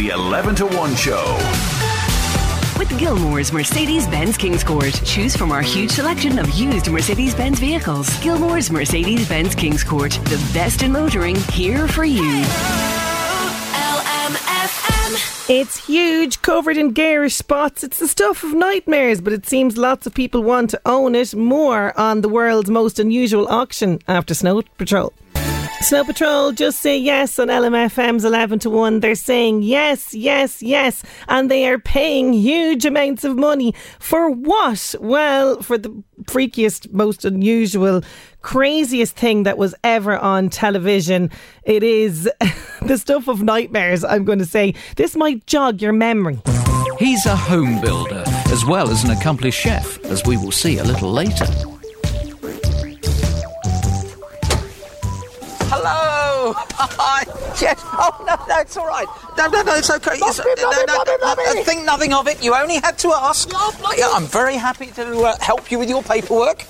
The 11 to 1 Show. With Gilmore's Mercedes Benz Kings Court. Choose from our huge selection of used Mercedes Benz vehicles. Gilmore's Mercedes Benz Kings Court. The best in motoring, here for you. It's huge, covered in garish spots. It's the stuff of nightmares, but it seems lots of people want to own it more on the world's most unusual auction after Snow Patrol. Snow Patrol just say yes on LMFM's 11 to 1. They're saying yes, yes, yes. And they are paying huge amounts of money. For what? Well, for the freakiest, most unusual, craziest thing that was ever on television. It is the stuff of nightmares, I'm going to say. This might jog your memory. He's a home builder as well as an accomplished chef, as we will see a little later. Hello! Hi! Yes! Oh, no, no, it's all right. No, no, no, it's okay. It's, no, no, no, no, think nothing of it. You only had to ask. Yeah, I'm very happy to uh, help you with your paperwork.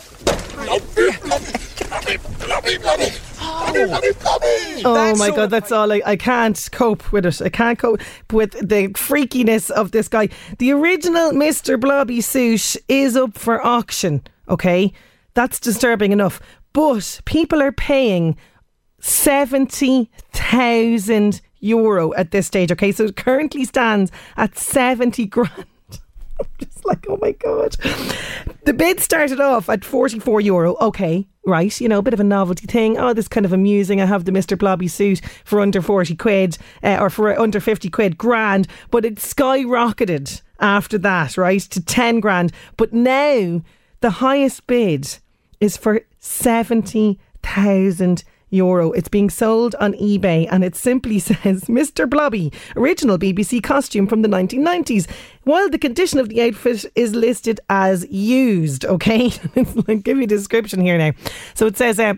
Oh That's my god, that's all. I, I can't cope with it. I can't cope with the freakiness of this guy. The original Mr. Blobby suit is up for auction, okay? That's disturbing enough. But people are paying 70,000 euro at this stage, okay? So it currently stands at 70 grand. I'm just like, oh my god. The bid started off at 44 euro. Okay, right, you know, a bit of a novelty thing. Oh, this is kind of amusing. I have the Mr. Blobby suit for under 40 quid uh, or for under 50 quid, grand. But it skyrocketed after that, right, to 10 grand. But now the highest bid is for 70,000 euro. It's being sold on eBay and it simply says Mr. Blobby, original BBC costume from the 1990s. While the condition of the outfit is listed as used, okay? Give you a description here now. So it says, uh,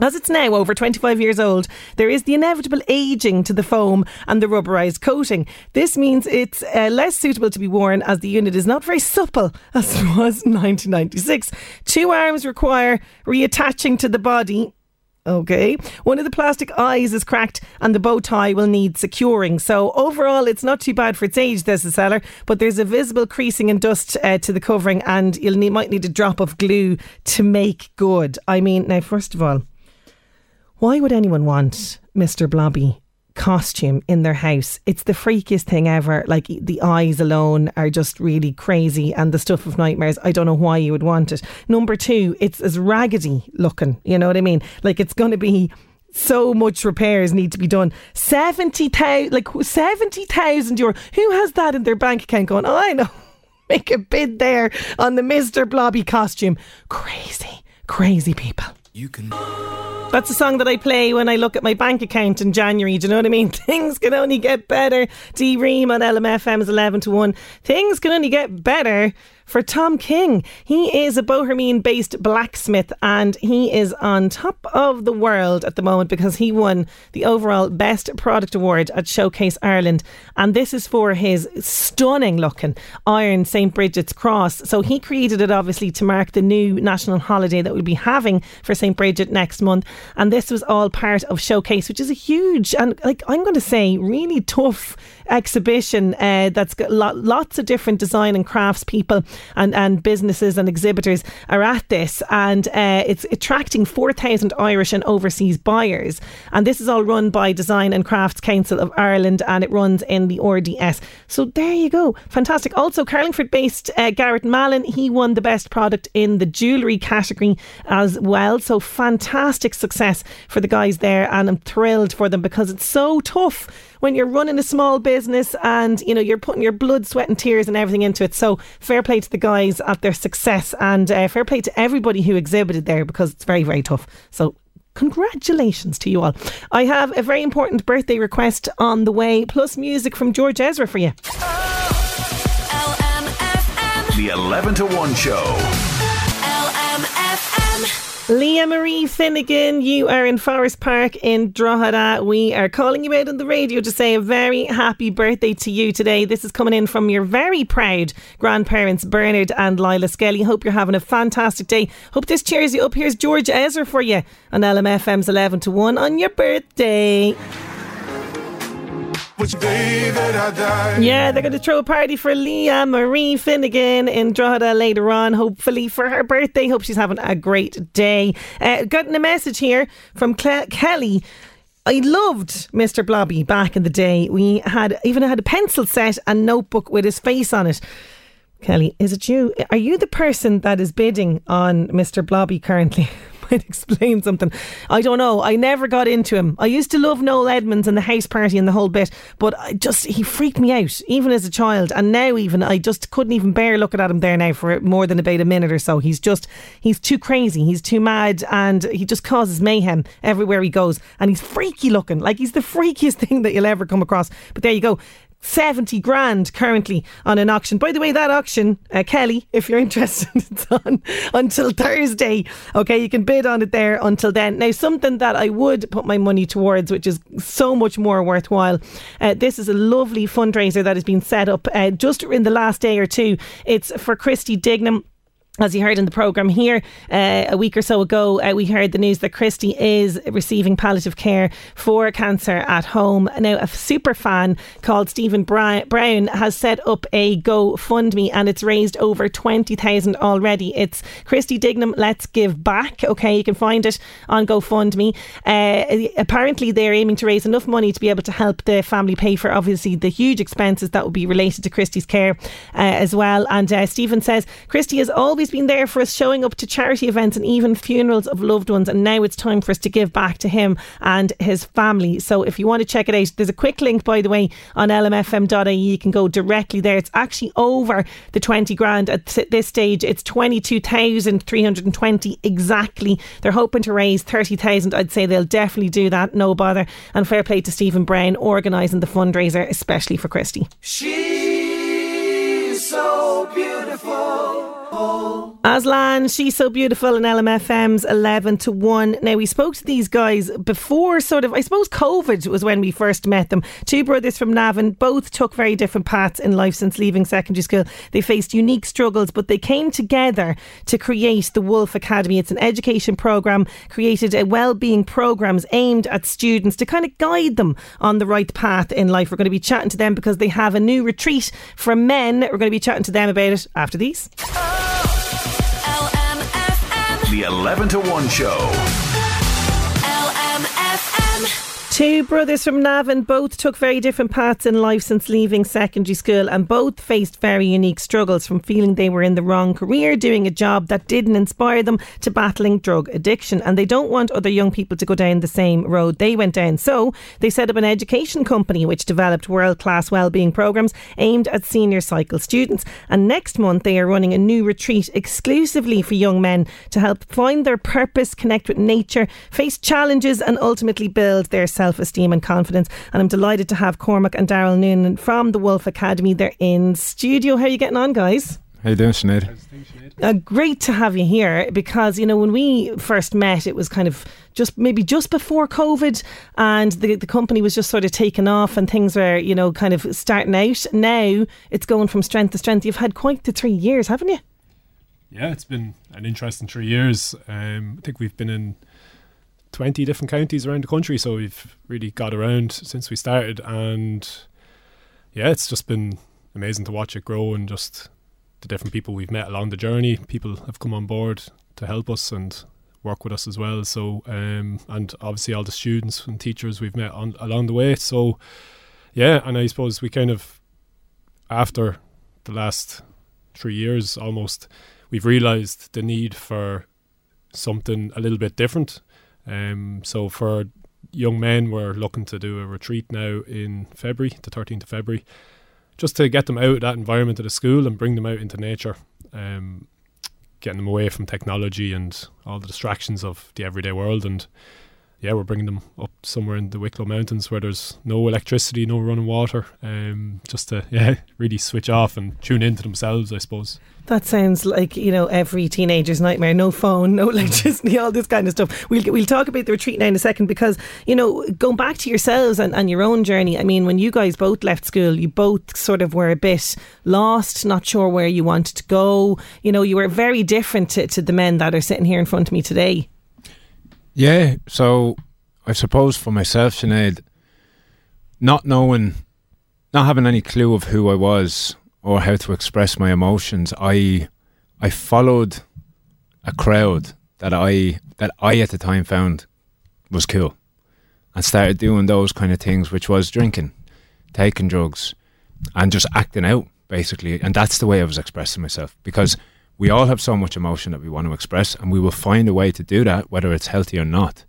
as it's now over 25 years old, there is the inevitable aging to the foam and the rubberized coating. This means it's uh, less suitable to be worn as the unit is not very supple as it was in 1996. Two arms require reattaching to the body. Okay. One of the plastic eyes is cracked and the bow tie will need securing. So overall, it's not too bad for its age, says the seller, but there's a visible creasing and dust uh, to the covering and you'll need, might need a drop of glue to make good. I mean, now, first of all, why would anyone want Mr. Blobby costume in their house? It's the freakiest thing ever. Like the eyes alone are just really crazy and the stuff of nightmares. I don't know why you would want it. Number two, it's as raggedy looking. You know what I mean? Like it's going to be so much repairs need to be done. 70,000 like 70,000 euro. Who has that in their bank account going, oh, I know. Make a bid there on the Mr. Blobby costume. Crazy, crazy people. You can. That's a song that I play when I look at my bank account in January. Do you know what I mean? Things can only get better. D Ream on LMFM's 11 to 1. Things can only get better for Tom King. He is a Bohermeen based blacksmith and he is on top of the world at the moment because he won the overall Best Product Award at Showcase Ireland. And this is for his stunning looking iron St. Bridget's cross. So he created it obviously to mark the new national holiday that we'll be having for St. Bridget next month. And this was all part of Showcase, which is a huge and, like, I'm going to say, really tough exhibition uh, that's got lo- lots of different design and crafts people and, and businesses and exhibitors are at this, and uh, it's attracting 4,000 Irish and overseas buyers. And this is all run by Design and Crafts Council of Ireland, and it runs in the RDS. So there you go, fantastic. Also, Carlingford based uh, Garrett Mallon, he won the best product in the jewellery category as well. So fantastic success for the guys there, and I'm thrilled for them because it's so tough when you're running a small business and you know you're putting your blood, sweat, and tears and everything into it. So fair play to the guys at their success, and uh, fair play to everybody who exhibited there because it's very, very tough. So Congratulations to you all. I have a very important birthday request on the way, plus music from George Ezra for you. The 11 to 1 show. Leah Marie Finnegan, you are in Forest Park in Drogheda. We are calling you out on the radio to say a very happy birthday to you today. This is coming in from your very proud grandparents, Bernard and Lila Skelly. Hope you're having a fantastic day. Hope this cheers you up. Here's George Ezra for you on LMFM's 11 to 1 on your birthday. Yeah, they're going to throw a party for Leah Marie Finnegan in Drogheda later on, hopefully for her birthday. Hope she's having a great day. Uh, getting a message here from Cle- Kelly. I loved Mr. Blobby back in the day. We had even had a pencil set and notebook with his face on it. Kelly, is it you? Are you the person that is bidding on Mr. Blobby currently? might explain something. I don't know. I never got into him. I used to love Noel Edmonds and the house party and the whole bit, but I just he freaked me out even as a child, and now even I just couldn't even bear looking at him there now for more than about a minute or so. He's just he's too crazy. He's too mad, and he just causes mayhem everywhere he goes. And he's freaky looking, like he's the freakiest thing that you'll ever come across. But there you go. 70 grand currently on an auction. By the way, that auction, uh, Kelly, if you're interested, it's on until Thursday. Okay, you can bid on it there until then. Now, something that I would put my money towards, which is so much more worthwhile. Uh, this is a lovely fundraiser that has been set up uh, just in the last day or two. It's for Christy Dignam as you heard in the programme here uh, a week or so ago, uh, we heard the news that Christy is receiving palliative care for cancer at home. Now, a super fan called Stephen Brown has set up a GoFundMe and it's raised over 20,000 already. It's Christy Dignam Let's Give Back. Okay, you can find it on GoFundMe. Uh, apparently, they're aiming to raise enough money to be able to help the family pay for obviously the huge expenses that will be related to Christy's care uh, as well. And uh, Stephen says Christy has always been there for us, showing up to charity events and even funerals of loved ones. And now it's time for us to give back to him and his family. So if you want to check it out, there's a quick link, by the way, on lmfm.ie. You can go directly there. It's actually over the 20 grand at this stage. It's 22,320 exactly. They're hoping to raise 30,000. I'd say they'll definitely do that. No bother. And fair play to Stephen Brown organising the fundraiser, especially for Christy. She's so beautiful. Aslan, she's so beautiful in LMFM's 11 to 1. Now, we spoke to these guys before sort of, I suppose COVID was when we first met them. Two brothers from Navan, both took very different paths in life since leaving secondary school. They faced unique struggles, but they came together to create the Wolf Academy. It's an education programme, created a well-being programmes aimed at students to kind of guide them on the right path in life. We're going to be chatting to them because they have a new retreat for men. We're going to be chatting to them about it after these. The 11 to 1 show. Two brothers from Navan both took very different paths in life since leaving secondary school and both faced very unique struggles from feeling they were in the wrong career, doing a job that didn't inspire them, to battling drug addiction. And they don't want other young people to go down the same road they went down. So they set up an education company which developed world class wellbeing programs aimed at senior cycle students. And next month they are running a new retreat exclusively for young men to help find their purpose, connect with nature, face challenges, and ultimately build their self esteem and confidence. And I'm delighted to have Cormac and Daryl Noonan from the Wolf Academy. They're in studio. How are you getting on, guys? How you doing, Sinead? Uh, great to have you here because you know when we first met, it was kind of just maybe just before COVID, and the the company was just sort of taking off, and things were you know kind of starting out. Now it's going from strength to strength. You've had quite the three years, haven't you? Yeah, it's been an interesting three years. Um, I think we've been in 20 different counties around the country. So we've really got around since we started. And yeah, it's just been amazing to watch it grow and just the different people we've met along the journey. People have come on board to help us and work with us as well. So, um, and obviously all the students and teachers we've met on along the way. So, yeah, and I suppose we kind of after the last three years almost, we've realised the need for something a little bit different. Um, so for young men, we're looking to do a retreat now in February, the 13th of February, just to get them out of that environment of the school and bring them out into nature. Um, getting them away from technology and all the distractions of the everyday world and yeah, we're bringing them up somewhere in the Wicklow Mountains where there's no electricity, no running water, um, just to yeah really switch off and tune into themselves, I suppose. That sounds like you know every teenager's nightmare. No phone, no electricity, all this kind of stuff. We'll we'll talk about the retreat now in a second because you know going back to yourselves and, and your own journey. I mean, when you guys both left school, you both sort of were a bit lost, not sure where you wanted to go. You know, you were very different to, to the men that are sitting here in front of me today. Yeah, so I suppose for myself, Sinead, not knowing, not having any clue of who I was or how to express my emotions, I I followed a crowd that I that I at the time found was cool, and started doing those kind of things, which was drinking, taking drugs, and just acting out basically, and that's the way I was expressing myself because we all have so much emotion that we want to express, and we will find a way to do that, whether it's healthy or not.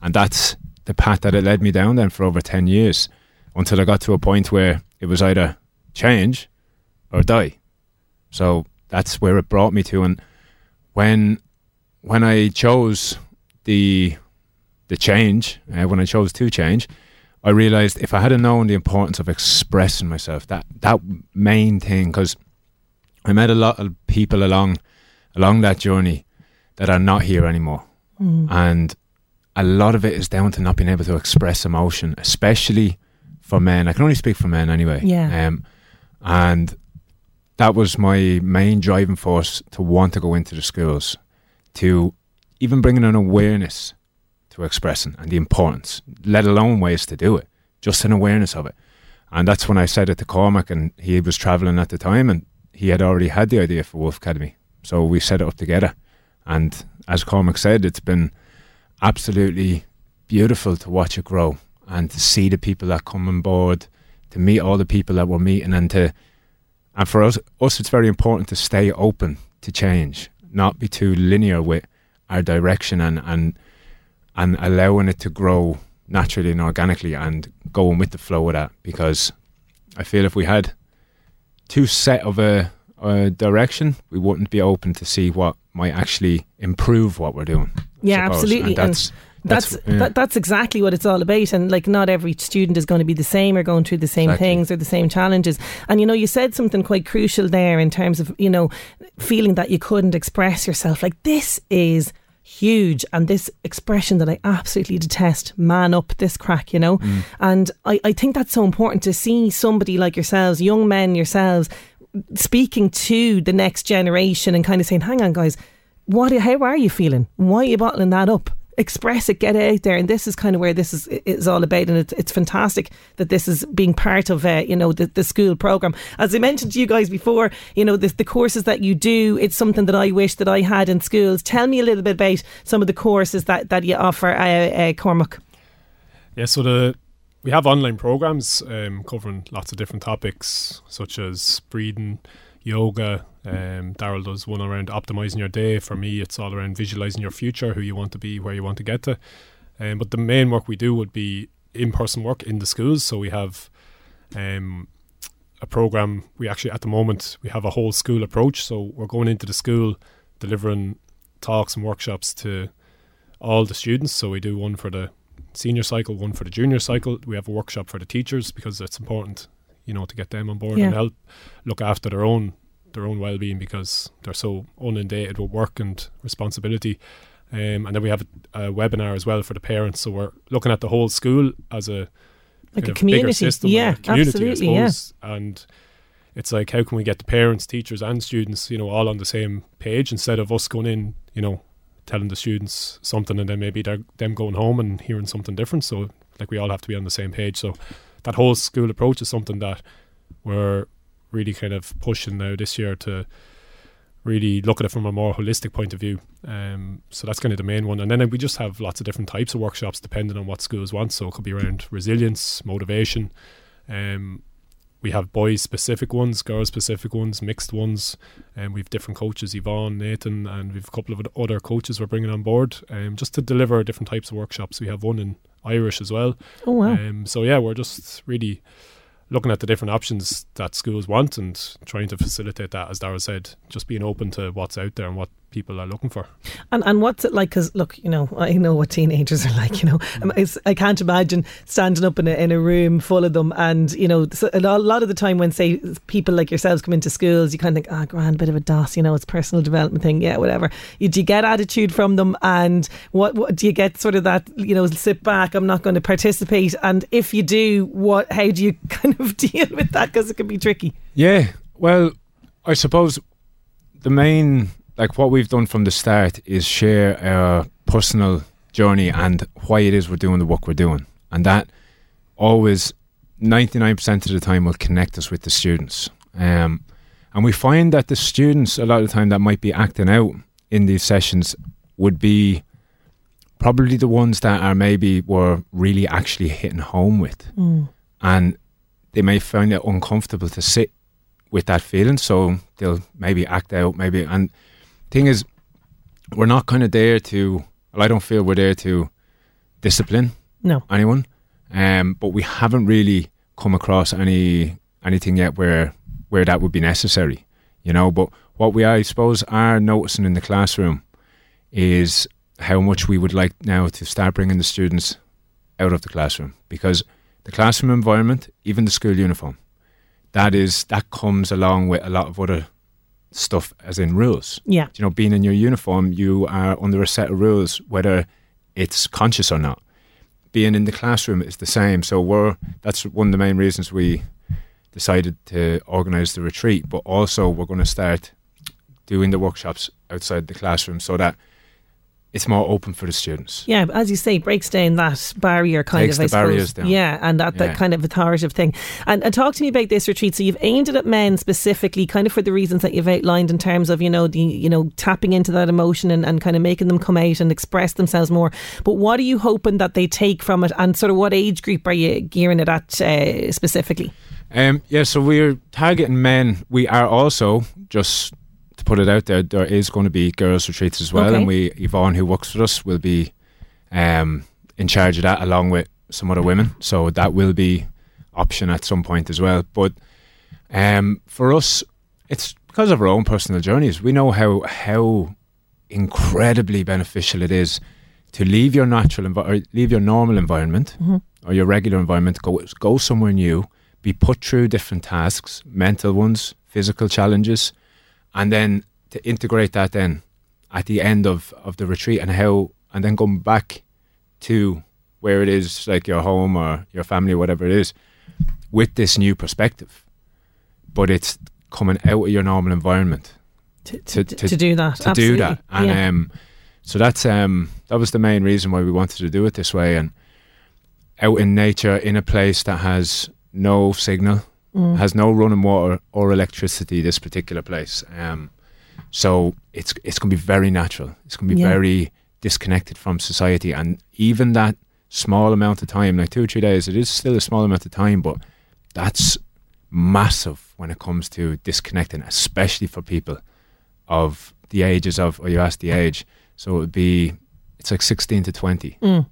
And that's the path that it led me down then for over 10 years until I got to a point where it was either change or die. So that's where it brought me to. And when when I chose the the change, uh, when I chose to change, I realized if I had known the importance of expressing myself, that that main thing, because I met a lot of people along along that journey that are not here anymore, Mm. and a lot of it is down to not being able to express emotion, especially for men. I can only speak for men anyway. Yeah. Um, and that was my main driving force to want to go into the schools, to even bringing an awareness to expressing and the importance, let alone ways to do it, just an awareness of it. And that's when I said it to Cormac, and he was travelling at the time, and he had already had the idea for Wolf Academy. So we set it up together. And as Cormac said, it's been absolutely beautiful to watch it grow and to see the people that come on board, to meet all the people that we're meeting, and to and for us, us it's very important to stay open to change, not be too linear with our direction and and and allowing it to grow naturally and organically and going with the flow of that. Because I feel if we had too set of a, a direction, we wouldn't be open to see what might actually improve what we're doing. I Yeah, suppose. absolutely. And that's that's yeah. that, that's exactly what it's all about and like not every student is going to be the same or going through the same Exactly. things or the same challenges and you know you said something quite crucial there in terms of you know feeling that you couldn't express yourself like this is huge and this expression that I absolutely detest man up this crack you know? Mm. and I, I think that's so important to see somebody like yourselves young men yourselves speaking to the next generation and kind of saying hang on guys what how are you feeling? Why are you bottling that up express it get it out there. And this is kind of where this is is all about. And it's, it's fantastic that this is being part of uh, you know the, the school program. As I mentioned to you guys before you know the, the courses that you do it's something that I wish that I had in schools. Tell me a little bit about some of the courses that, that you offer uh, uh, Cormac. Yeah, so the we have online programs um, covering lots of different topics such as breathing, yoga. Um, Daryl does one around optimizing your day. For me, it's all around visualizing your future, who you want to be, where you want to get to. Um, but the main work we do would be in-person work in the schools. So we have um, a program. We actually at the moment we have a whole school approach. So we're going into the school, delivering talks and workshops to all the students. So we do one for the senior cycle, one for the junior cycle. We have a workshop for the teachers because it's important, you know, to get them on board Yeah. and help look after their own their own well being because they're so inundated with work and responsibility. Um, and then we have a, a webinar as well for the parents. So we're looking at the whole school as a Like a community. system, Yeah, community, absolutely, I yeah. And it's like how can we get the parents, teachers, and students, you know, all on the same page instead of us going in, you know, telling the students something and then maybe they're them going home and hearing something different. So like we all have to be on the same page. So that whole school approach is something that we're really kind of pushing now this year to really look at it from a more holistic point of view. Um, so that's kind of the main one. And then we just have lots of different types of workshops depending on what schools want. So it could be around resilience, motivation. Um, we have boys specific ones, girls specific ones, mixed ones, and we've different coaches, Yvonne, Nathan, and we've a couple of other coaches we're bringing on board, um, just to deliver different types of workshops. We have one in Irish as well. Oh wow! Um, so yeah, we're just really looking at the different options that schools want and trying to facilitate that, as Dara said, just being open to what's out there and what people are looking for. And and what's it like? Because look, you know, I know what teenagers are like. You know, mm. I can't imagine standing up in a in a room full of them, and you know, a lot of the time when say people like yourselves come into schools, you kind of think, ah, oh, grand, bit of a DOS, you know, it's personal development thing, yeah, whatever. You, do you get attitude from them, and what, what do you get? Sort of that, you know, sit back. I'm not going to participate. And if you do, what? How do you kind of deal with that? Because it can be tricky. Yeah. Well, I suppose the main like what we've done from the start is share our personal journey and why it is we're doing the work we're doing. And that always 99% of the time will connect us with the students. Um, and we find that the students, a lot of the time, that might be acting out in these sessions would be probably the ones that are maybe were really actually hitting home with. Mm. And they may find it uncomfortable to sit with that feeling. So they'll maybe act out, maybe. And thing is, we're not kind of there to. Well, I don't feel we're there to discipline no anyone, um, but we haven't really come across any anything yet where where that would be necessary, you know. But what we, I suppose, are noticing in the classroom is how much we would like now to start bringing the students out of the classroom because the classroom environment, even the school uniform, that is that comes along with a lot of other stuff as in rules. Yeah. You know, being in your uniform, you are under a set of rules, whether it's conscious or not. Being in the classroom is the same. So we're that's one of the main reasons we decided to organise the retreat. But also we're going to start doing the workshops outside the classroom so that it's more open for the students. Yeah, as you say, breaks down that barrier kind Takes of. I the suppose. barriers down. Yeah, and that, that Yeah. kind of authoritative thing. And, and talk to me about this retreat. So you've aimed it at men specifically, kind of for the reasons that you've outlined in terms of you know the you know tapping into that emotion and, and kind of making them come out and express themselves more. But what are you hoping that they take from it, and sort of what age group are you gearing it at uh, specifically? Um, yeah, so we're targeting men. We are also just put it out there. There is going to be girls retreats as well, Okay. and we Yvonne, who works with us, will be um, in charge of that along with some other women. So that will be option at some point as well. But um, for us, it's because of our own personal journeys. We know how how incredibly beneficial it is to leave your natural envi- leave your normal environment Mhm. or your regular environment, go go somewhere new, be put through different tasks, mental ones, physical challenges, and then to integrate that then at the end of, of the retreat and how and then come back to where it is like your home or your family or whatever it is with this new perspective. But it's coming out of your normal environment To, to, to do that, to absolutely. do that. And yeah. um, so that's um, that was the main reason why we wanted to do it this way and out in nature in a place that has no signal, Mm. has no running water or electricity. This particular place, um, so it's it's going to be very natural. It's going to be Yeah. very disconnected from society, and even that small amount of time, like two or three days, it is still a small amount of time, but that's massive when it comes to disconnecting, especially for people of the ages of, or you asked the age, so it would be, it's like 16 to 20. Mm.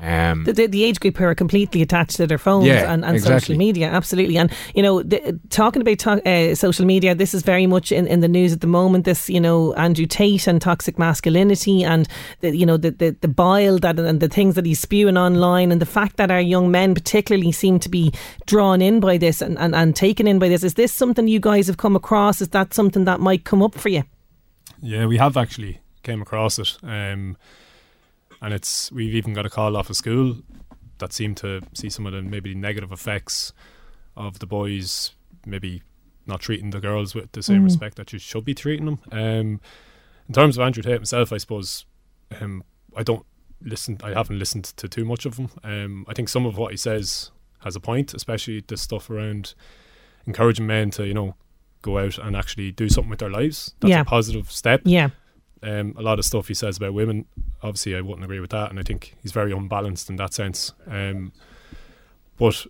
Um, the, the, the age group who are completely attached to their phones Yeah, and, and exactly. social media, absolutely. And you know, the, talking about to, uh, social media, this is very much in, in the news at the moment. This, you know, Andrew Tate and toxic masculinity, and the, you know, the, the the bile that and the things that he's spewing online, and the fact that our young men particularly seem to be drawn in by this and, and, and taken in by this. Is this something you guys have come across? Is that something that might come up for you? Yeah, we have actually came across it, um, and it's we've even got a call off of school that seemed to see some of the maybe negative effects of the boys maybe not treating the girls with the same Mm. respect that you should be treating them. Um, in terms of Andrew Tate himself, I suppose um, I don't listen. I haven't listened to too much of him. Um, I think some of what he says has a point, especially the stuff around encouraging men to you know go out and actually do something with their lives. That's Yeah. a positive step. Yeah. Um, a lot of stuff he says about women, obviously, I wouldn't agree with that, and I think he's very unbalanced in that sense. Um, but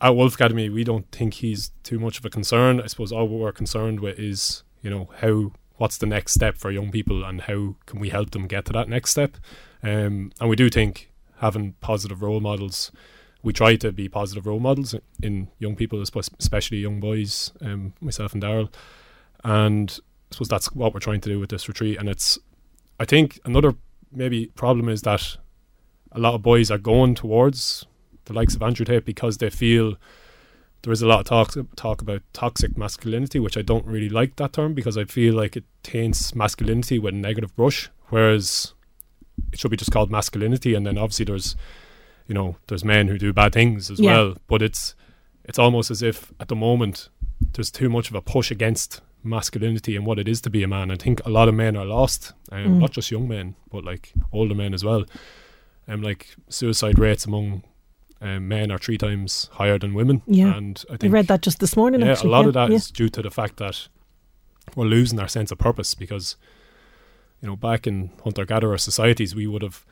at Wolf Academy, we don't think he's too much of a concern. I suppose all we're concerned with is, you know, how what's the next step for young people, and how can we help them get to that next step. Um, and we do think having positive role models. We try to be positive role models in young people, especially young boys. Um, myself and Daryl, and I suppose that's what we're trying to do with this retreat. And it's, I think, another maybe problem is that a lot of boys are going towards the likes of Andrew Tate because they feel there is a lot of talk talk about toxic masculinity, which I don't really like that term because I feel like it taints masculinity with a negative brush, whereas it should be just called masculinity. And then obviously there's, you know, there's men who do bad things as Yeah. well, but it's it's almost as if at the moment there's too much of a push against masculinity and what it is to be a man. I think a lot of men are lost, um, Mm. not just young men, but like older men as well. Um, like suicide rates among um, men are three times higher than women. Yeah. and I think, I read that just this morning. yeah, actually. a lot yeah. of that is yeah. due to the fact that we're losing our sense of purpose because, you know, back in hunter gatherer societies, we would have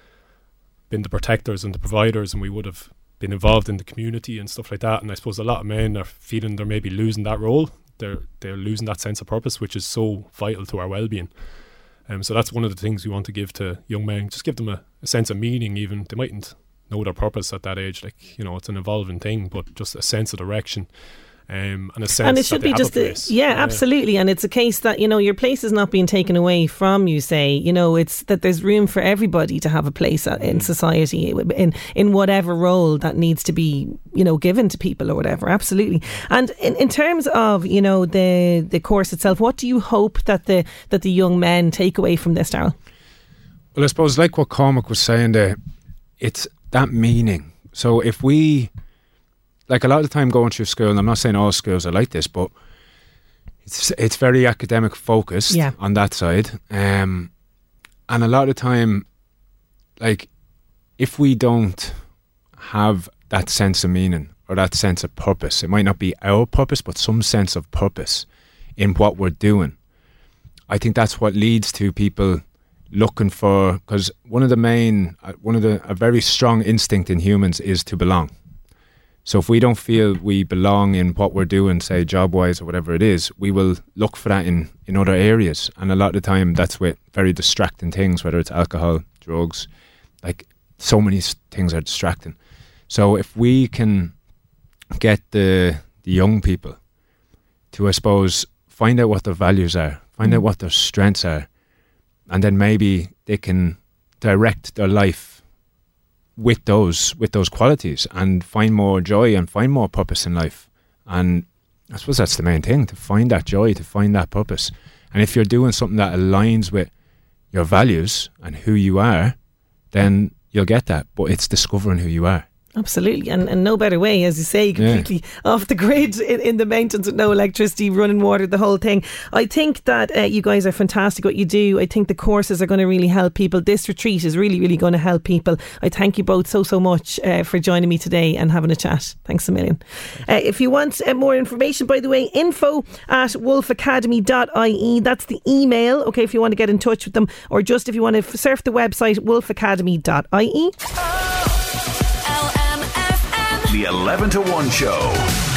been the protectors and the providers, and we would have been involved in the community and stuff like that. And I suppose a lot of men are feeling they're maybe losing that role. They're they're losing that sense of purpose, which is so vital to our well being. Um, so that's one of the things we want to give to young men. Just give them a, a sense of meaning. Even they mightn't know their purpose at that age. Like you know, it's an evolving thing, but just a sense of direction. Um, and a sense and it should be just a, place. yeah, absolutely and it's a case that you know your place is not being taken away from you say you know it's that there's room for everybody to have a place uh, Mm. in society in in whatever role that needs to be you know given to people or whatever absolutely and in, in terms of you know the the course itself what do you hope that the that the young men take away from this Daryl Well, I suppose like what Cormac was saying there, it's that meaning. So if we, like a lot of the time going through school, and I'm not saying all schools are like this, but it's it's very academic focused Yeah. on that side. Um, and a lot of the time, like if we don't have that sense of meaning or that sense of purpose, it might not be our purpose, but some sense of purpose in what we're doing. I think that's what leads to people looking for because one of the main uh, one of the a very strong instinct in humans is to belong so if we don't feel we belong in what we're doing say job wise or whatever it is we will look for that in in other areas. And a lot of the time that's with very distracting things whether it's alcohol drugs like so many things are distracting. So if we can get the the young people to i suppose find out what their values are find out mm. what their strengths are and then maybe they can direct their life with those with those qualities and find more joy and find more purpose in life. And i suppose that's the main thing to find that joy to find that purpose. And if you're doing something that aligns with your values and who you are then you'll get that. But it's discovering who you are Absolutely, and, and no better way, as you say, completely off the grid in, in the mountains with no electricity, running water, the whole thing. I think that uh, you guys are fantastic what you do. I think the courses are going to really help people. This retreat is really, really going to help people. I thank you both so, so much uh, for joining me today and having a chat. Thanks a million. Uh, if you want uh, more information, by the way, info at wolfacademy.ie. That's the email, okay, if you want to get in touch with them, or just if you want to surf the website, wolfacademy.ie. The 11 to 1 show.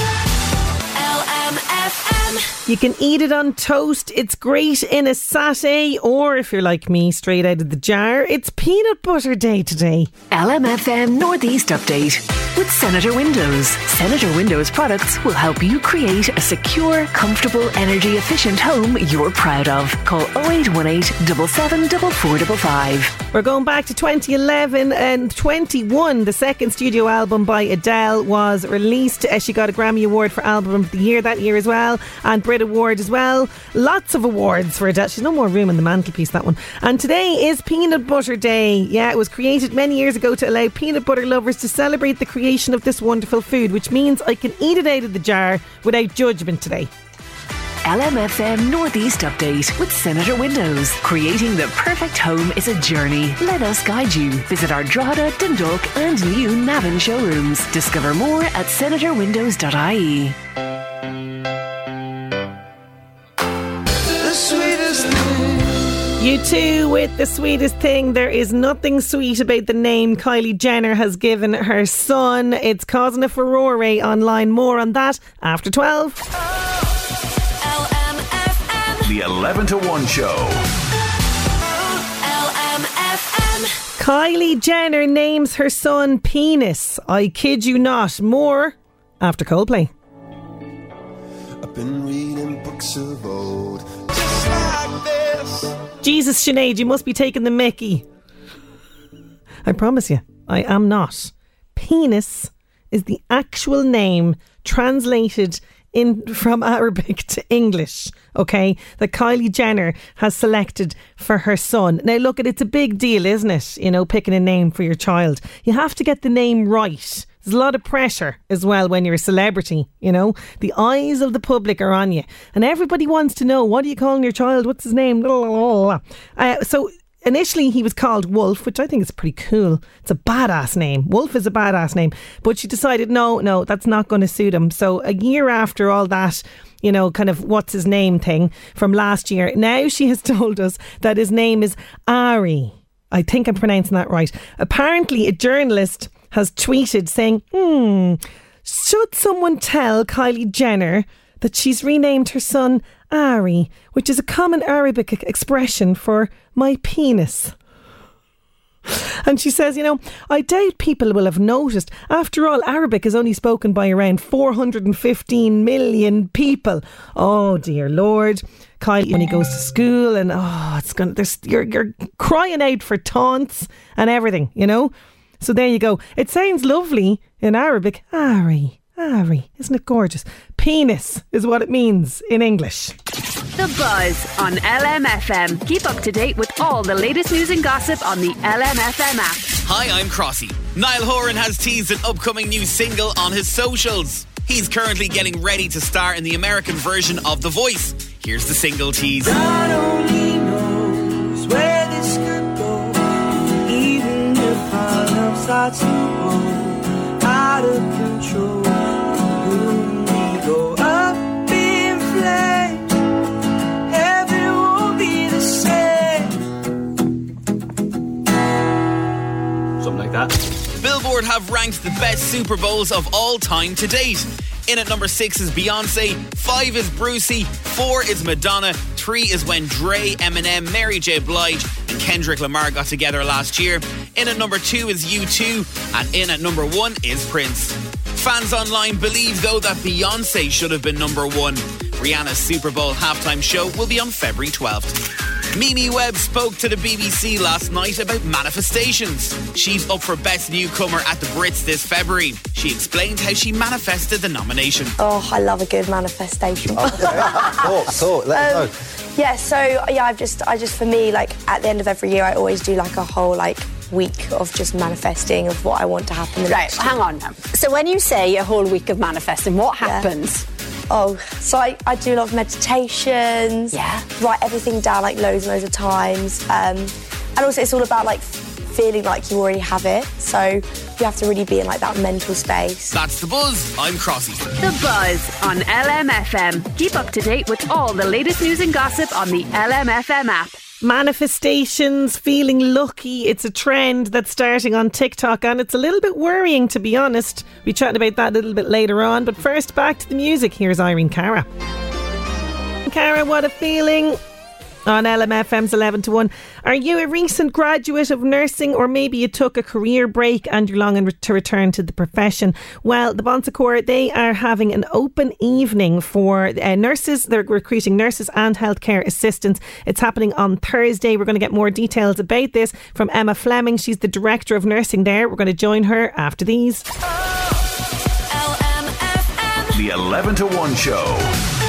You can eat it on toast. It's great in a satay, or if you're like me, straight out of the jar. It's peanut butter day today. LMFM Northeast Update with Senator Windows. Senator Windows products will help you create a secure, comfortable, energy efficient home you're proud of. Call 0818 774455. We're going back to 2011 and 21. The second studio album by Adele was released. Uh, She got a Grammy Award for Album of the Year that year as well, and Brit Award as well. Lots of awards for Adele. She's no more room in the mantelpiece, that one. And today is Peanut Butter Day. Yeah, it was created many years ago to allow peanut butter lovers to celebrate the creation of this wonderful food, which means I can eat it out of the jar without judgment today. LMFM Northeast Update with Senator Windows. Creating the perfect home is a journey. Let us guide you. Visit our Drogheda, Dundalk, and new Navan showrooms. Discover more at senatorwindows.ie. U2 with the sweetest thing. There is nothing sweet about the name Kylie Jenner has given her son. It's causing a furore online. More on that after 12. The 11 to 1 show. Kylie Jenner names her son Penis. I kid you not. More after Coldplay. I've been reading books of old, just like this. Jesus, Sinead, you must be taking the mickey. I promise you, I am not. Penis is the actual name translated in from Arabic to English, okay, that Kylie Jenner has selected for her son. Now look, at it's a big deal, isn't it? You know, picking a name for your child. You have to get the name right. There's a lot of pressure as well when you're a celebrity, you know. The eyes of the public are on you. And everybody wants to know what are you calling your child? What's his name? Uh, so initially he was called Wolf, which I think is pretty cool. It's a badass name. Wolf is a badass name. But she decided, no, no, that's not going to suit him. So a year after all that, you know, kind of what's his name thing from last year, now she has told us that his name is Aire. I think I'm pronouncing that right. Apparently, a journalist has tweeted saying, hmm, should someone tell Kylie Jenner that she's renamed her son Aire, which is a common Arabic expression for my penis? And she says, you know, I doubt people will have noticed. After all, Arabic is only spoken by around 415 million people. Oh dear Lord. Kylie when he goes to school and oh it's gonna there's you're you're crying out for taunts and everything, you know? So there you go. It sounds lovely in Arabic. Ari. Ari. Isn't it gorgeous? Penis is what it means in English. The Buzz on LMFM. Keep up to date with all the latest news and gossip on the LMFM app. Hi, I'm Crossy. Niall Horan has teased an upcoming new single on his socials. He's currently getting ready to star in the American version of The Voice. Here's the single tease. Starts to roll out of control, when we go up in flames, heaven won't be the same. Something like that. Billboard have ranked the best Super Bowls of all time to date. In at number six is Beyonce, five is Brucey, four is Madonna, three is when Dre, Eminem, Mary J. Blige, and Kendrick Lamar got together last year. In at number two is U2, and in at number one is Prince. Fans online believe, though, that Beyonce should have been number one. Rihanna's Super Bowl halftime show will be on February 12th. Mimi Webb spoke to the BBC last night about manifestations. She's up for Best Newcomer at the Brits this February. She explained how she manifested the nomination. Oh, I love a good manifestation. Talk, talk, let us Um, yeah, so yeah, I've just, I just for me, like at the end of every year, I always do like a whole like week of just manifesting of what I want to happen. The Right, next hang on now. So when you say a whole week of manifesting, what happens? Oh, so I, I do a lot of meditations. Yeah. Write everything down like loads and loads of times. Um, and also, it's all about like feeling like you already have it. So you have to really be in like that mental space. That's The Buzz. I'm Crossy. The Buzz on LMFM. Keep up to date with all the latest news and gossip on the LMFM app. Manifestations, feeling lucky. It's a trend that's starting on TikTok and it's a little bit worrying to be honest. We'll be chatting about that a little bit later on. But first, back to the music. Here's Irene Cara. Cara, what a feeling. On LMFM's 11 to 1. Are you a recent graduate of nursing or maybe you took a career break and you're longing to return to the profession? Well, the Bon Secours, they are having an open evening for uh, nurses. They're recruiting nurses and healthcare assistants. It's happening on Thursday. We're going to get more details about this from Emma Fleming. She's the Director of Nursing there. We're going to join her after these. The 11 to 1 show.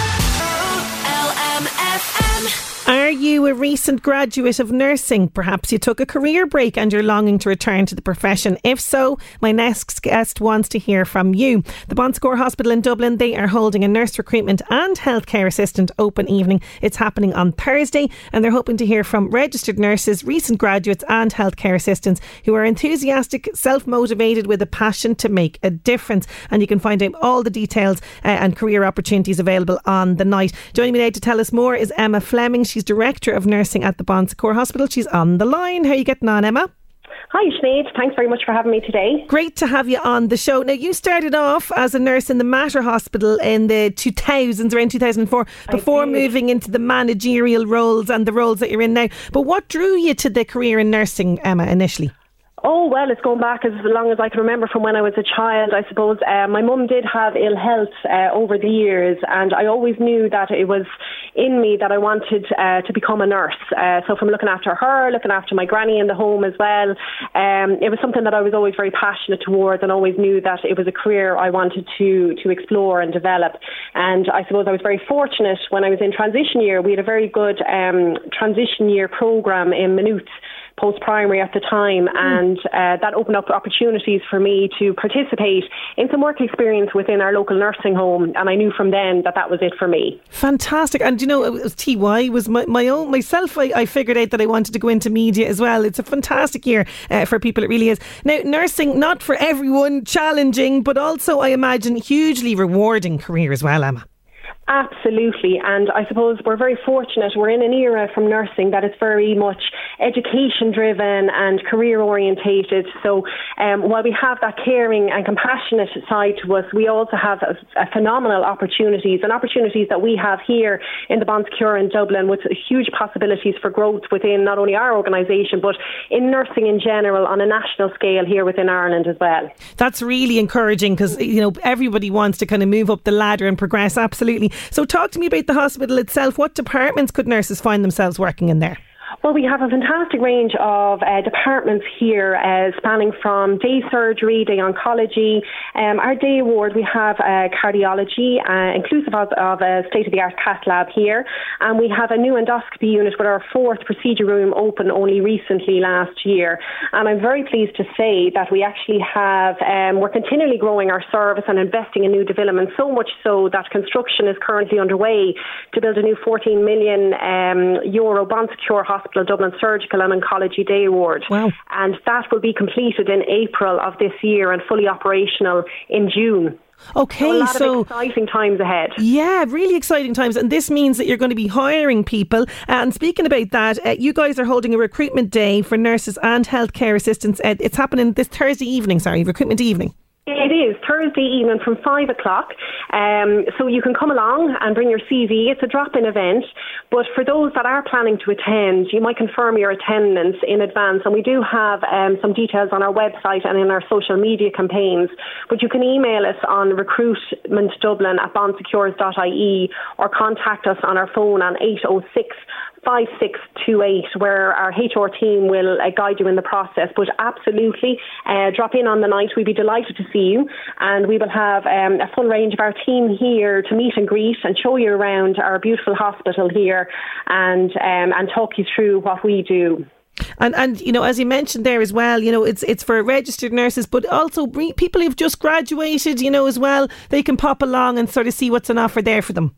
Are you a recent graduate of nursing? Perhaps you took a career break and you're longing to return to the profession. If so, my next guest wants to hear from you. The Bon Secours Hospital in Dublin, they are holding a nurse recruitment and healthcare assistant open evening. It's happening on Thursday and they're hoping to hear from registered nurses, recent graduates and healthcare assistants who are enthusiastic, self-motivated with a passion to make a difference. And you can find out all the details uh, and career opportunities available on the night. Joining me today to tell us more is Emma Fleming. She's director of Nursing at the Bon Secours Hospital. She's on the line. How are you getting on, Emma? Hi, Sinead. Thanks very much for having me today. Great to have you on the show. Now, you started off as a nurse in the Mater Hospital in the 2000s, around 2004, before moving into the managerial roles and the roles that you're in now. But what drew you to the career in nursing, Emma, initially? Oh, well, it's going back as long as I can remember from when I was a child, I suppose. Uh, my mum did have ill health uh, over the years, and I always knew that it was in me that I wanted uh, to become a nurse. Uh, so, from looking after her, looking after my granny in the home as well, um, it was something that I was always very passionate towards and always knew that it was a career I wanted to, to explore and develop. And I suppose I was very fortunate when I was in transition year. We had a very good um, transition year programme in Maynooth post primary at the time, and uh, that opened up opportunities for me to participate in some work experience within our local nursing home. And I knew from then that that was it for me. Fantastic. And you know, it was TY was my, my own myself. I, I figured out that I wanted to go into media as well. It's a fantastic year uh, for people. It really is. Now, nursing not for everyone, challenging, but also I imagine hugely rewarding career as well, Emma. Absolutely, and I suppose we're very fortunate. We're in an era from nursing that is very much education driven and career orientated. So, um, while we have that caring and compassionate side to us, we also have a, a phenomenal opportunities and opportunities that we have here in the Bon Secours in Dublin with huge possibilities for growth within not only our organisation but in nursing in general on a national scale here within Ireland as well. That's really encouraging because you know everybody wants to kind of move up the ladder and progress. Absolutely. So, talk to me about the hospital itself. What departments could nurses find themselves working in there? Well, we have a fantastic range of uh, departments here, uh, spanning from day surgery, day oncology. Um, our day ward, we have uh, cardiology, uh, inclusive of, of a state of the art cath lab here. And we have a new endoscopy unit with our fourth procedure room open only recently last year. And I'm very pleased to say that we actually have, um, we're continually growing our service and investing in new development, so much so that construction is currently underway to build a new 14 million um, euro Bon Secours hospital Hospital Dublin Surgical and Oncology Day Ward. Wow. And that will be completed in April of this year and fully operational in June. Okay, so, a lot so of exciting times ahead. Yeah, really exciting times, and this means that you're going to be hiring people. And speaking about that, uh, you guys are holding a recruitment day for nurses and healthcare assistants. Uh, it's happening this Thursday evening. Sorry, recruitment evening. It is Thursday evening from five o'clock. Um, so you can come along and bring your CV. It's a drop in event. But for those that are planning to attend, you might confirm your attendance in advance. And we do have um, some details on our website and in our social media campaigns. But you can email us on recruitmentdublin at bonsecours.ie or contact us on our phone on 806 5628 where our HR team will uh, guide you in the process. But absolutely, uh, drop in on the night. We'd be delighted to see you. And we will have um, a full range of our team here to meet and greet and show you around our beautiful hospital here and, um, and talk you through what we do. And and you know, as you mentioned there as well, you know, it's it's for registered nurses, but also people who've just graduated, you know, as well. They can pop along and sort of see what's on offer there for them.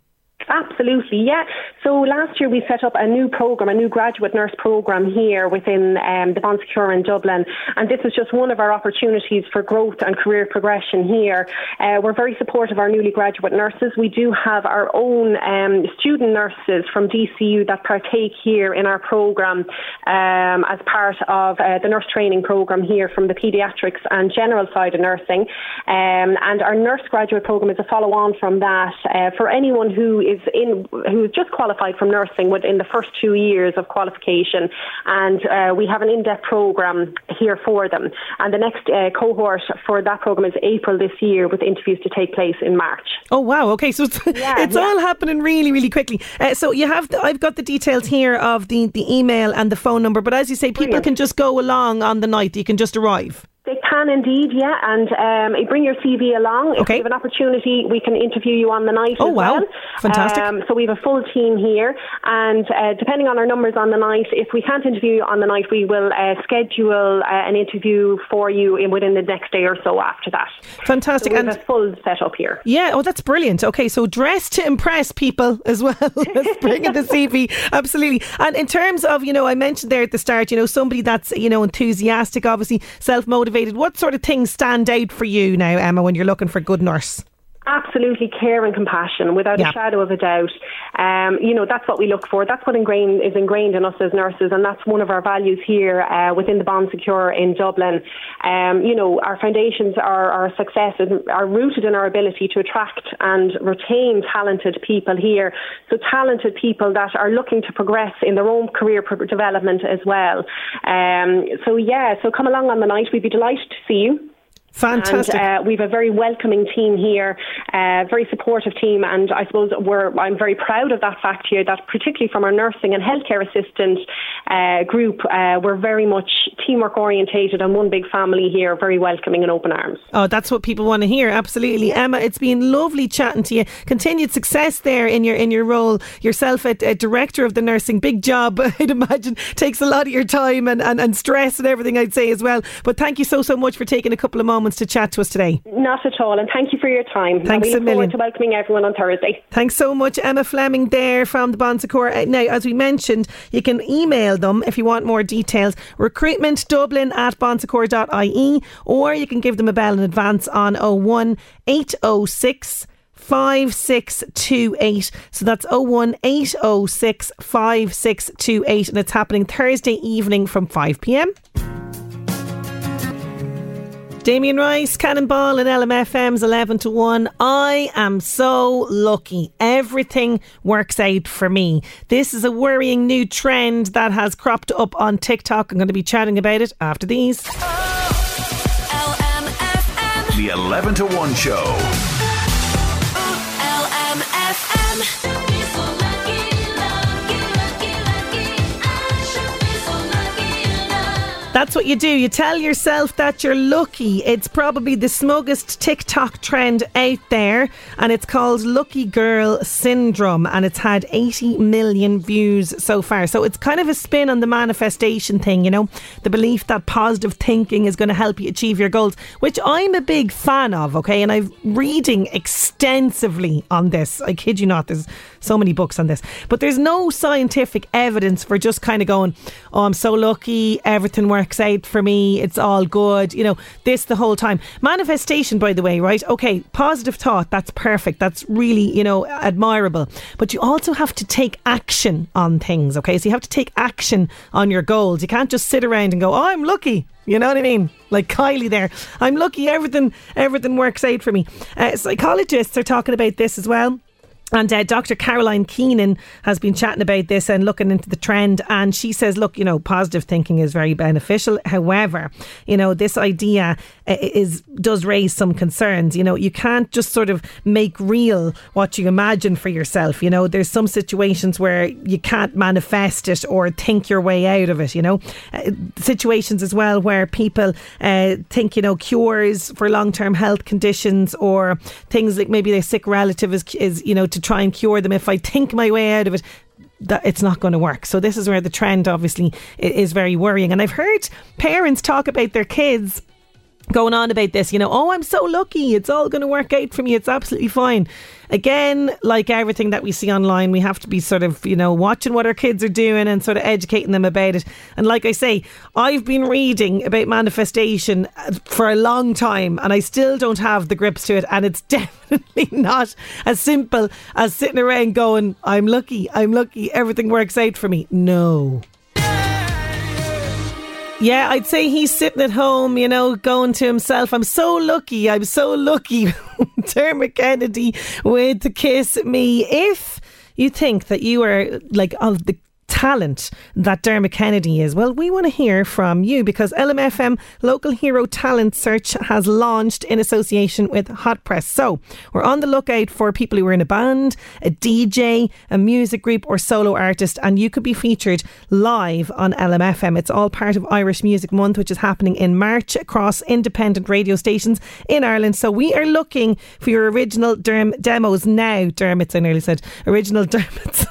Absolutely, yeah. So last year we set up a new program, a new graduate nurse program here within um, the Bon Secours in Dublin, and this is just one of our opportunities for growth and career progression here. Uh, we're very supportive of our newly graduate nurses. We do have our own um, student nurses from DCU that partake here in our program um, as part of uh, the nurse training program here from the paediatrics and general side of nursing. Um, and our nurse graduate program is a follow on from that uh, for anyone who is in who's just qualified from nursing within the first two years of qualification, and uh, we have an in-depth program here for them. And the next uh, cohort for that program is April this year, with interviews to take place in March. Oh wow! Okay, so it's, Yeah, it's yeah. all happening really, really quickly. Uh, so you have, the, I've got the details here of the the email and the phone number. But as you say, people can just go along on the night. You can just arrive. They can indeed, yeah, and um, bring your CV along. If Okay. we have an opportunity, we can interview you on the night. Oh, as wow. well. Fantastic. Um, so we have a full team here, and uh, depending on our numbers on the night, if we can't interview you on the night, we will uh, schedule uh, an interview for you in within the next day or so after that. Fantastic. So we have And- a full setup here. Yeah, oh, that's brilliant. Okay, so dress to impress people as well as bringing the CV. Absolutely. And in terms of, you know, I mentioned there at the start, you know, somebody that's, you know, enthusiastic, obviously self motivated. What sort of things stand out for you now, Emma, when you're looking for a good nurse? Absolutely care and compassion, without Yeah. a shadow of a doubt. Um, you know, that's what we look for. That's what ingrained, is ingrained in us as nurses, and that's one of our values here uh, within the Bon Secours in Dublin. Um, you know, our foundations, our, our success is, are rooted in our ability to attract and retain talented people here. So talented people that are looking to progress in their own career pro- development as well. Um, so yeah, so come along on the night. We'd be delighted to see you. Fantastic. And, uh, we have a very welcoming team here, uh, very supportive team, and I suppose we're, I'm very proud of that fact here that particularly from our nursing and healthcare assistant uh, group, uh, we're very much teamwork orientated and one big family here, very welcoming and open arms. Oh, that's what people want to hear. Absolutely, Emma. It's been lovely chatting to you. Continued success there in your in your role yourself at, at director of the nursing. Big job, I'd imagine. Takes a lot of your time and, and, and stress and everything. I'd say as well. But thank you so so much for taking a couple of moments to chat to us today. Not at all, and thank you for your time. and Thanks we a million. forward to welcoming everyone on Thursday. Thanks so much, Emma Fleming, there from the Bon Secours. Uh, Now, as we mentioned, you can email them if you want more details. Recruitment Dublin at bonsecours.ie, or you can give them a bell in advance on 01 806 5628. So that's 01 806 5628, and it's happening Thursday evening from 5 pm. Damien Rice, Cannonball and LMFM's 11 to 1. I am so lucky. Everything works out for me. This is a worrying new trend that has cropped up on TikTok. I'm going to be chatting about it after these. The 11 to 1 show. That's what you do. You tell yourself that you're lucky. It's probably the smuggest TikTok trend out there, and it's called Lucky Girl Syndrome, and it's had 80 million views so far. So it's kind of a spin on the manifestation thing, you know, the belief that positive thinking is going to help you achieve your goals, which I'm a big fan of, okay? And I'm reading extensively on this. I kid you not, there's so many books on this. But there's no scientific evidence for just kind of going, oh, I'm so lucky, everything works out for me, it's all good, you know, this the whole time. Manifestation, by the way, right? Okay, positive thought, that's perfect. That's really, you know, admirable. But you also have to take action on things, okay? So you have to take action on your goals. You can't just sit around and go, oh, I'm lucky. You know what I mean? Like Kylie there. I'm lucky everything everything works out for me. Uh, psychologists are talking about this as well. And uh, Dr. Caroline Keenan has been chatting about this and looking into the trend. And she says, look, you know, positive thinking is very beneficial. However, you know, this idea uh, is does raise some concerns. You know, you can't just sort of make real what you imagine for yourself. You know, there's some situations where you can't manifest it or think your way out of it. You know, uh, situations as well where people uh, think, you know, cures for long term health conditions or things like maybe their sick relative is, is, you know, to try and cure them. If I think my way out of it, that it's not going to work. So this is where the trend obviously is very worrying. And I've heard parents talk about their kids going on about this, you know, oh, I'm so lucky. It's all going to work out for me. It's absolutely fine. Again, like everything that we see online, we have to be sort of, you know, watching what our kids are doing and sort of educating them about it. And like I say, I've been reading about manifestation uh, for a long time and I still don't have the grips to it. And it's definitely not as simple as sitting around going, I'm lucky, I'm lucky, everything works out for me. No. Yeah, I'd say he's sitting at home, you know, going to himself, I'm so lucky, I'm so lucky. Dermot Kennedy with the Kiss Me. If you think that you are like of the talent that Dermot Kennedy is, well, we want to hear from you because LMFM Local Hero Talent Search has launched in association with Hot Press. So we're on the lookout for people who are in a band, a DJ, a music group, or solo artist, and you could be featured live on LMFM. It's all part of Irish Music Month, which is happening in March across independent radio stations in Ireland. So we are looking for your original Derm- demos now. Dermots, I nearly said original Dermots.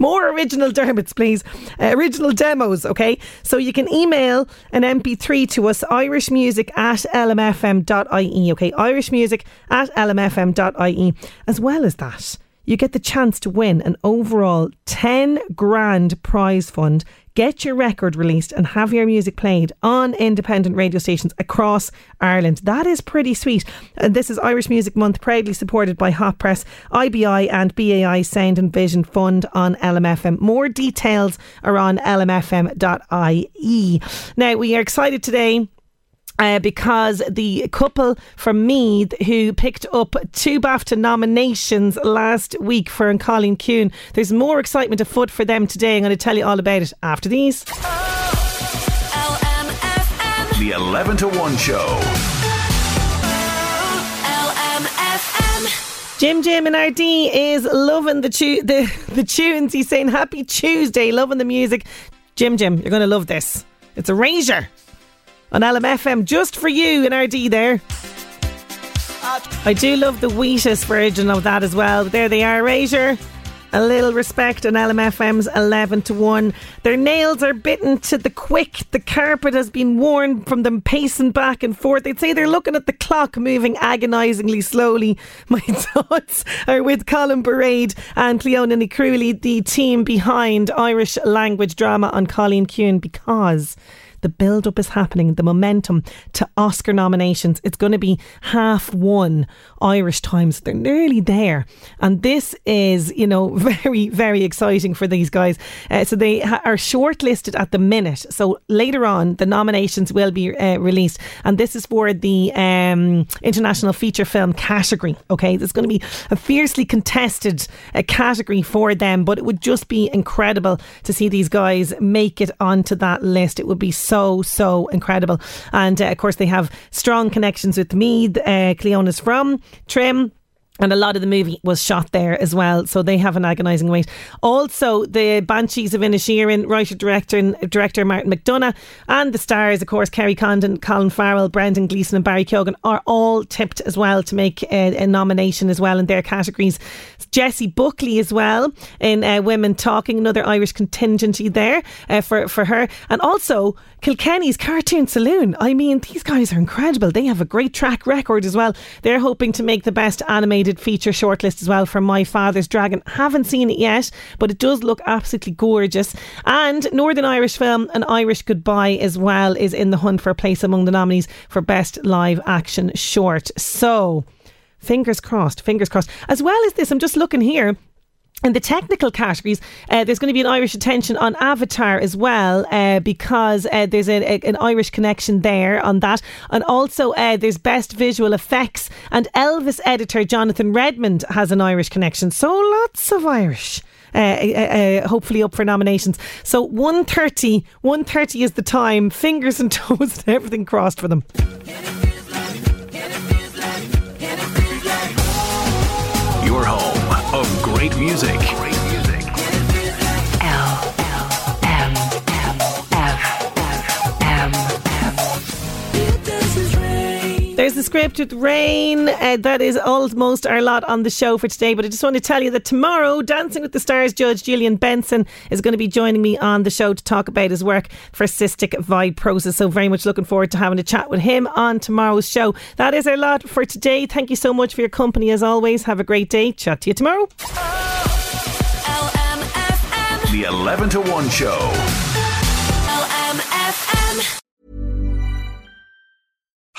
More original Dermots, please. Uh, original demos, okay? So you can email an MP3 to us, irishmusic at lmfm.ie, okay? Irishmusic at lmfm.ie. As well as that, you get the chance to win an overall 10 grand prize fund get your record released and have your music played on independent radio stations across Ireland. That is pretty sweet. And this is Irish Music Month, proudly supported by Hot Press, IBI, and BAI Sound and Vision Fund on LMFM. More details are on lmfm.ie. Now, we are excited today uh, because the couple from Meath who picked up two BAFTA nominations last week for Cailín Ciúin, there's more excitement afoot for them today. I'm going to tell you all about it after these. The 11 to 1 show. Jim Jim and RD is loving the, tu- the the tunes. He's saying happy Tuesday, loving the music. Jim Jim, you're going to love this. It's a Erasure on LMFM just for you in RD there. I do love the Wheatus version of that as well. There they are, Erasure. A little respect on LMFM's 11 to 1. Their nails are bitten to the quick. The carpet has been worn from them pacing back and forth. They'd say they're looking at the clock moving agonisingly slowly. My thoughts are with Colm Bairéad and Cleona Ní Chrualaoi, the team behind Irish language drama An Cailín Ciúin, because the build up is happening, the momentum to Oscar nominations. It's going to be half one Irish Times. They're nearly there. And this is, you know, very, very exciting for these guys. Uh, so they ha- are shortlisted at the minute. So later on, the nominations will be uh, released. And this is for the um, International Feature Film category. Okay, there's going to be a fiercely contested uh, category for them, but it would just be incredible to see these guys make it onto that list. It would be so, so incredible. And uh, of course, they have strong connections with Meath. Uh, Cleona's from Trim. And a lot of the movie was shot there as well, so they have an agonising wait. Also, the Banshees of Inisherin, writer director and director Martin McDonagh, and the stars, of course, Kerry Condon, Colin Farrell, Brendan Gleeson, and Barry Keoghan are all tipped as well to make a, a nomination as well in their categories. Jessie Buckley as well in uh, Women Talking, another Irish contingency there uh, for for her, and also Kilkenny's Cartoon Saloon. I mean, these guys are incredible. They have a great track record as well. They're hoping to make the best animated feature shortlist as well for My Father's Dragon. Haven't seen it yet, but it does look absolutely gorgeous. And Northern Irish film, An Irish Goodbye as well, is in the hunt for a place among the nominees for Best Live Action Short. So, fingers crossed, fingers crossed. As well as this, I'm just looking here. In the technical categories, uh, there's going to be an Irish attention on Avatar as well, uh, because uh, there's a, a, an Irish connection there on that. And also, uh, there's Best Visual Effects, and Elvis editor Jonathan Redmond has an Irish connection. So lots of Irish. Uh, uh, uh, hopefully up for nominations. So 1.30, 1.30 is the time. Fingers and toes and everything crossed for them. Your home of great music. The script with rain. Uh, that is almost our lot on the show for today. But I just want to tell you that tomorrow, Dancing with the Stars judge Julian Benson is going to be joining me on the show to talk about his work for Cystic Fibrosis. So very much looking forward to having a chat with him on tomorrow's show. That is our lot for today. Thank you so much for your company as always. Have a great day. Chat to you tomorrow. The 11 to 1 show.